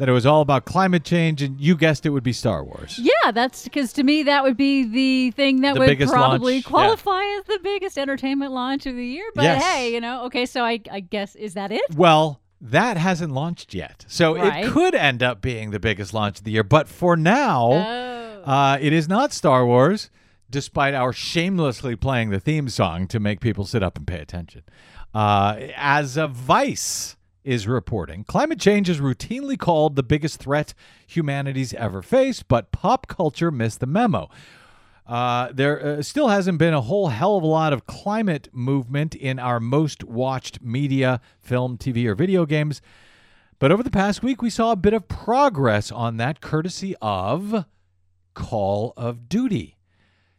that it was all about climate change, and you guessed it would be Star Wars. Yeah, that's because to me that would be the thing that The would probably launch, yeah. qualify as the biggest entertainment launch of the year. But Yes. hey, you know, okay, so I, I guess is that it? Well, that hasn't launched yet. So Right. it could end up being the biggest launch of the year. But for now, Oh. uh, it is not Star Wars, despite our shamelessly playing the theme song to make people sit up and pay attention. Uh, as a Vice is reporting, climate change is routinely called the biggest threat humanity's ever faced, but pop culture missed the memo. Uh, there uh, still hasn't been a whole hell of a lot of climate movement in our most watched media, film, TV, or video games. But over the past week, we saw a bit of progress on that courtesy of Call of Duty.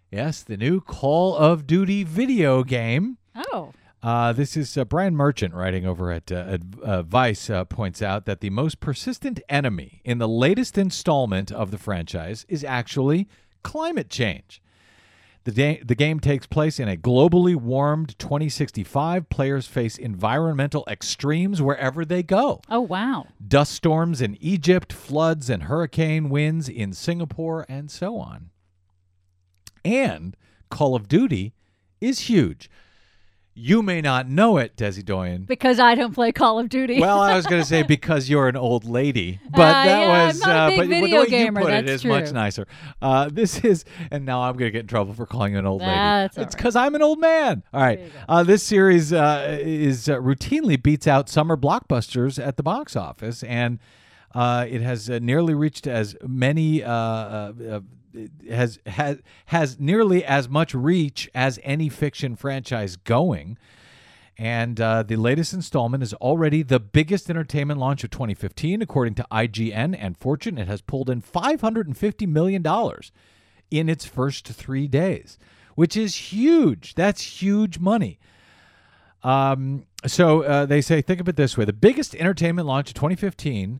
Yes, the new Call of Duty video game. Oh. Uh, this is uh, Brian Merchant writing over at, uh, at uh, Vice uh, points out that the most persistent enemy in the latest installment of the franchise is actually climate change. The, da- the game takes place in a globally warmed 2065. Players face environmental extremes wherever they go Oh, wow. dust storms in Egypt, floods and hurricane winds in Singapore, and so on. And Call of Duty is huge. You may not know it, Desi Doyen. Because I don't play Call of Duty. Well, I was going to say because you're an old lady, but Uh, that yeah, was I'm not a uh, big but the way gamer, you put it that's much nicer. Uh, this is, and now I'm going to get in trouble for calling you an old lady. That's it's right. because I'm an old man. All right, uh, this series uh, is uh, routinely beats out summer blockbusters at the box office, and uh, it has uh, nearly reached as many. Has has has nearly as much reach as any fiction franchise going. And uh, the latest installment is already the biggest entertainment launch of 2015, according to IGN and Fortune. It has pulled in $550 million in its first three days, which is huge. That's huge money. Um, so uh, they say, think of it this way the biggest entertainment launch of 2015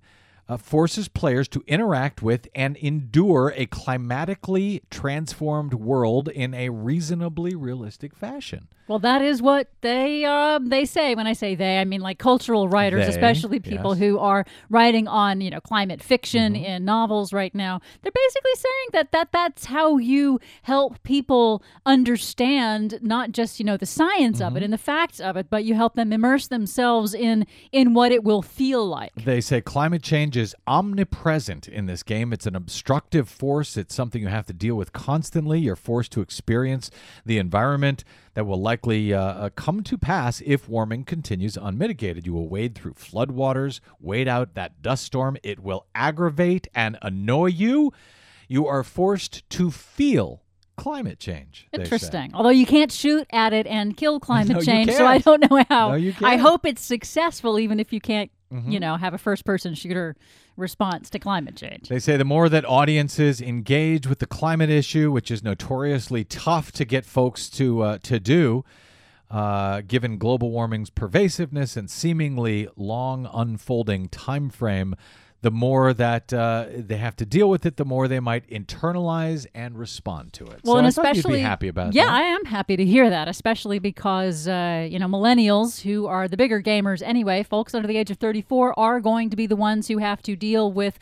uh, forces players to interact with and endure a climatically transformed world in a reasonably realistic fashion. Well, that is what they um, they say. When I say they, I mean like cultural writers, They, especially people yes. Mm-hmm. who are writing on you know climate fiction in novels right now. They're basically saying that that that's how you help people understand not just you know the science of Mm-hmm. it and the facts of it, but you help them immerse themselves in in what it will feel like. They say climate change is omnipresent in this game. It's an obstructive force. It's something you have to deal with constantly. You're forced to experience the environment that will likely uh, uh, come to pass if warming continues unmitigated. You will wade through floodwaters, wade out that dust storm. It will aggravate and annoy you. You are forced to feel climate change. Interesting. Although you can't shoot at it and kill climate No, change, so I don't know how. No, I hope it's successful, even if you can't, you know, have a first-person shooter response to climate change. They say the more that audiences engage with the climate issue, which is notoriously tough to get folks to uh, to do, uh, given global warming's pervasiveness and seemingly long unfolding time frame, the more that uh, they have to deal with it, the more they might internalize and respond to it. Well, so and I especially happy about yeah, that. I am happy to hear that, especially because uh, you know millennials, who are the bigger gamers anyway, folks under the age of 34, are going to be the ones who have to deal with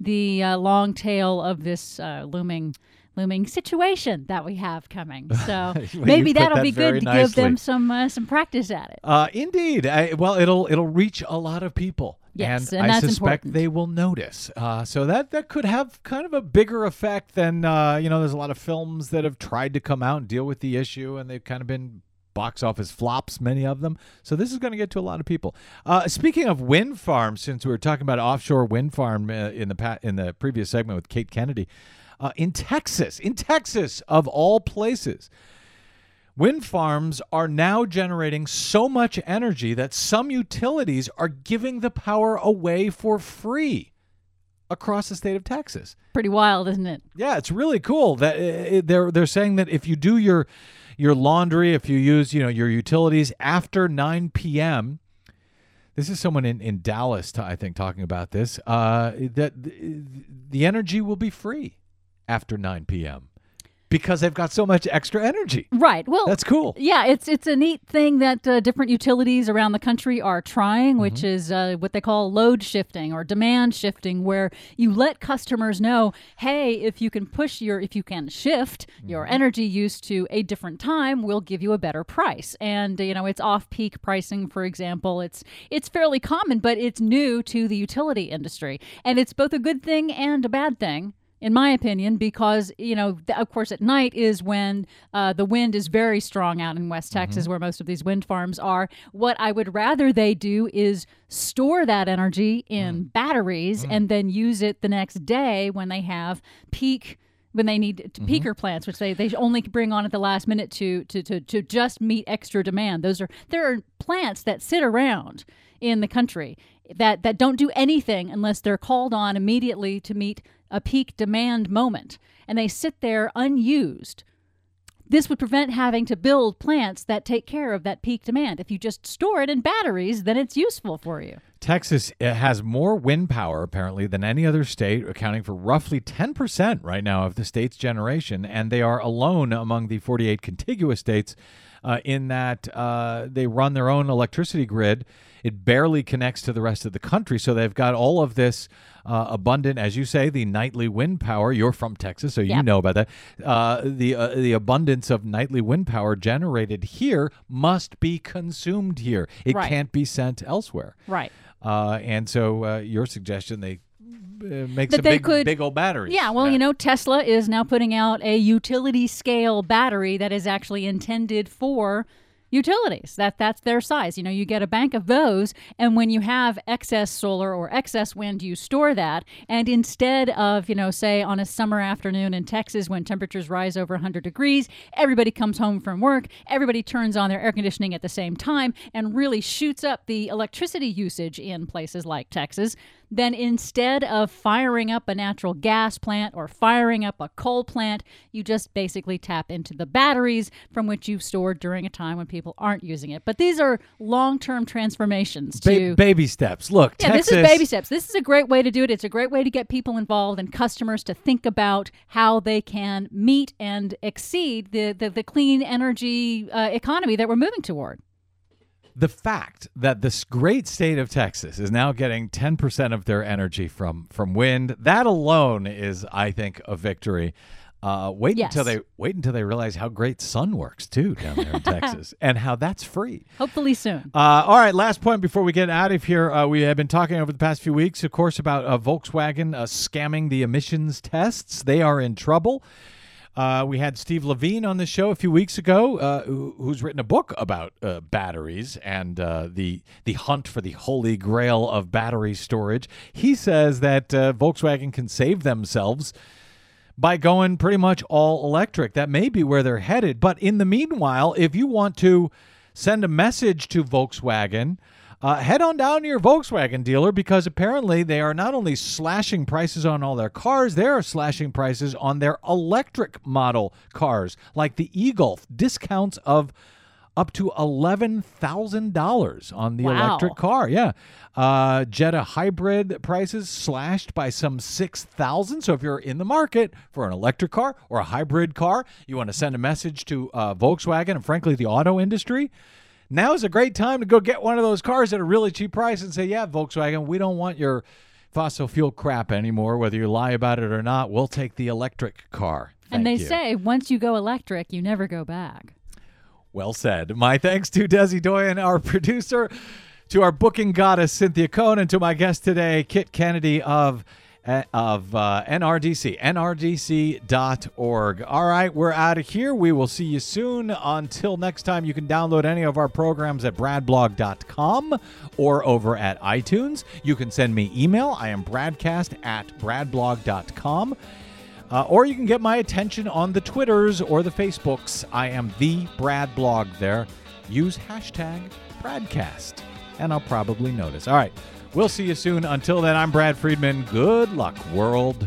the uh, long tail of this uh, looming. Looming situation that we have coming, so you maybe that'll that be good to give them some uh, some practice at it. Uh, indeed. I, well, it'll it'll reach a lot of people. Yes, and, and I suspect important. they will notice. Uh, so that that could have kind of a bigger effect than uh, you know. There's a lot of films that have tried to come out and deal with the issue, and they've kind of been box office flops, many of them. So this is going to get to a lot of people. Uh, speaking of wind farms, since we were talking about offshore wind farm uh, in the pa- in the previous segment with Kate Kennedy, uh, in Texas, in Texas of all places. Wind farms are now generating so much energy that some utilities are giving the power away for free across the state of Texas. Pretty wild, isn't it? Yeah, it's really cool that uh, they're they're saying that if you do your your laundry, if you use you know your utilities after 9 p.m. This is someone in, in Dallas, I think, talking about this. Uh, that the, the energy will be free after 9 p.m. because they've got so much extra energy. Right. Well, That's cool. Yeah, it's it's a neat thing that uh, different utilities around the country are trying, which Mm-hmm. is uh, what they call load shifting or demand shifting, where you let customers know, hey, if you can push your, if you can shift your Mm-hmm. energy use to a different time, we'll give you a better price. And you know, it's off peak pricing, for example. It's it's fairly common, but it's new to the utility industry, and it's both a good thing and a bad thing in my opinion, because you know, th- of course, at night is when uh, the wind is very strong out in West Texas, where most of these wind farms are. What I would rather they do is store that energy in batteries and then use it the next day when they have peak when they need to Mm-hmm. peaker plants, which they, they only bring on at the last minute to, to, to, to just meet extra demand. Those are there are plants that sit around in the country that, that don't do anything unless they're called on immediately to meet a peak demand moment. And they sit there unused. This would prevent having to build plants that take care of that peak demand. If you just store it in batteries, then it's useful for you. Texas uh, has more wind power apparently than any other state, accounting for roughly 10% right now of the state's generation, and they are alone among the 48 contiguous states uh, in that uh, they run their own electricity grid. It barely connects to the rest of the country, so they've got all of this uh, abundant, as you say, the nightly wind power. You're from Texas, so you Yep. know about that. Uh, the uh, the abundance of nightly wind power generated here must be consumed here. It Right. can't be sent elsewhere. Right. Uh, and so uh, your suggestion they uh, make That some they big, could- big old batteries. Yeah, well, you know, Tesla is now putting out a utility scale battery that is actually intended for utilities. That that's their size. You know, you get a bank of those and when you have excess solar or excess wind, you store that and instead of, you know, say on a summer afternoon in Texas when temperatures rise over 100 degrees, everybody comes home from work, everybody turns on their air conditioning at the same time and really shoots up the electricity usage in places like Texas then instead of firing up a natural gas plant or firing up a coal plant, you just basically tap into the batteries from which you've stored during a time when people aren't using it. But these are long term transformations Ba- baby steps. Look, yeah, Texas. this is baby steps. This is a great way to do it. It's a great way to get people involved and customers to think about how they can meet and exceed the, the, the clean energy uh, economy that we're moving toward. The fact that this great state of Texas is now getting 10% of their energy from from wind, that alone is, I think, a victory. Uh, wait Yes. until they wait until they realize how great sun works too down there in Texas, and how that's free. Hopefully soon. Uh, all right, last point before we get out of here. Uh, we have been talking over the past few weeks, of course, about uh, Volkswagen uh, scamming the emissions tests. They are in trouble. Uh, we had Steve Levine on the show a few weeks ago, uh, who, who's written a book about uh, batteries and uh, the the hunt for the holy grail of battery storage. He says that uh, Volkswagen can save themselves by going pretty much all electric. That may be where they're headed. But in the meanwhile, if you want to send a message to Volkswagen, uh, head on down to your Volkswagen dealer because apparently they are not only slashing prices on all their cars, they are slashing prices on their electric model cars, like the e Golf, discounts of up to $11,000 on the Wow. electric car. Yeah. Uh, Jetta hybrid prices slashed by some 6000 So if you're in the market for an electric car or a hybrid car, you want to send a message to uh, Volkswagen and frankly the auto industry, now is a great time to go get one of those cars at a really cheap price and say, yeah, Volkswagen, we don't want your fossil fuel crap anymore. Whether you lie about it or not, we'll take the electric car. and they you. say once you go electric, you never go back. Well said. My thanks to Desi Doyen, our producer, to our booking goddess Cynthia Cohn, and to my guest today, Kit Kennedy of of uh, NRDC, nrdc.org. All right, we're out of here. We will see you soon. Until next time, you can download any of our programs at bradblog.com or over at iTunes. You can send me email. I am bradcast at bradblog.com. Uh, or you can get my attention on the Twitters or the Facebooks. I am the Brad Blog there. Use hashtag Bradcast, and I'll probably notice. All right, we'll see you soon. Until then, I'm Brad Friedman. Good luck, world.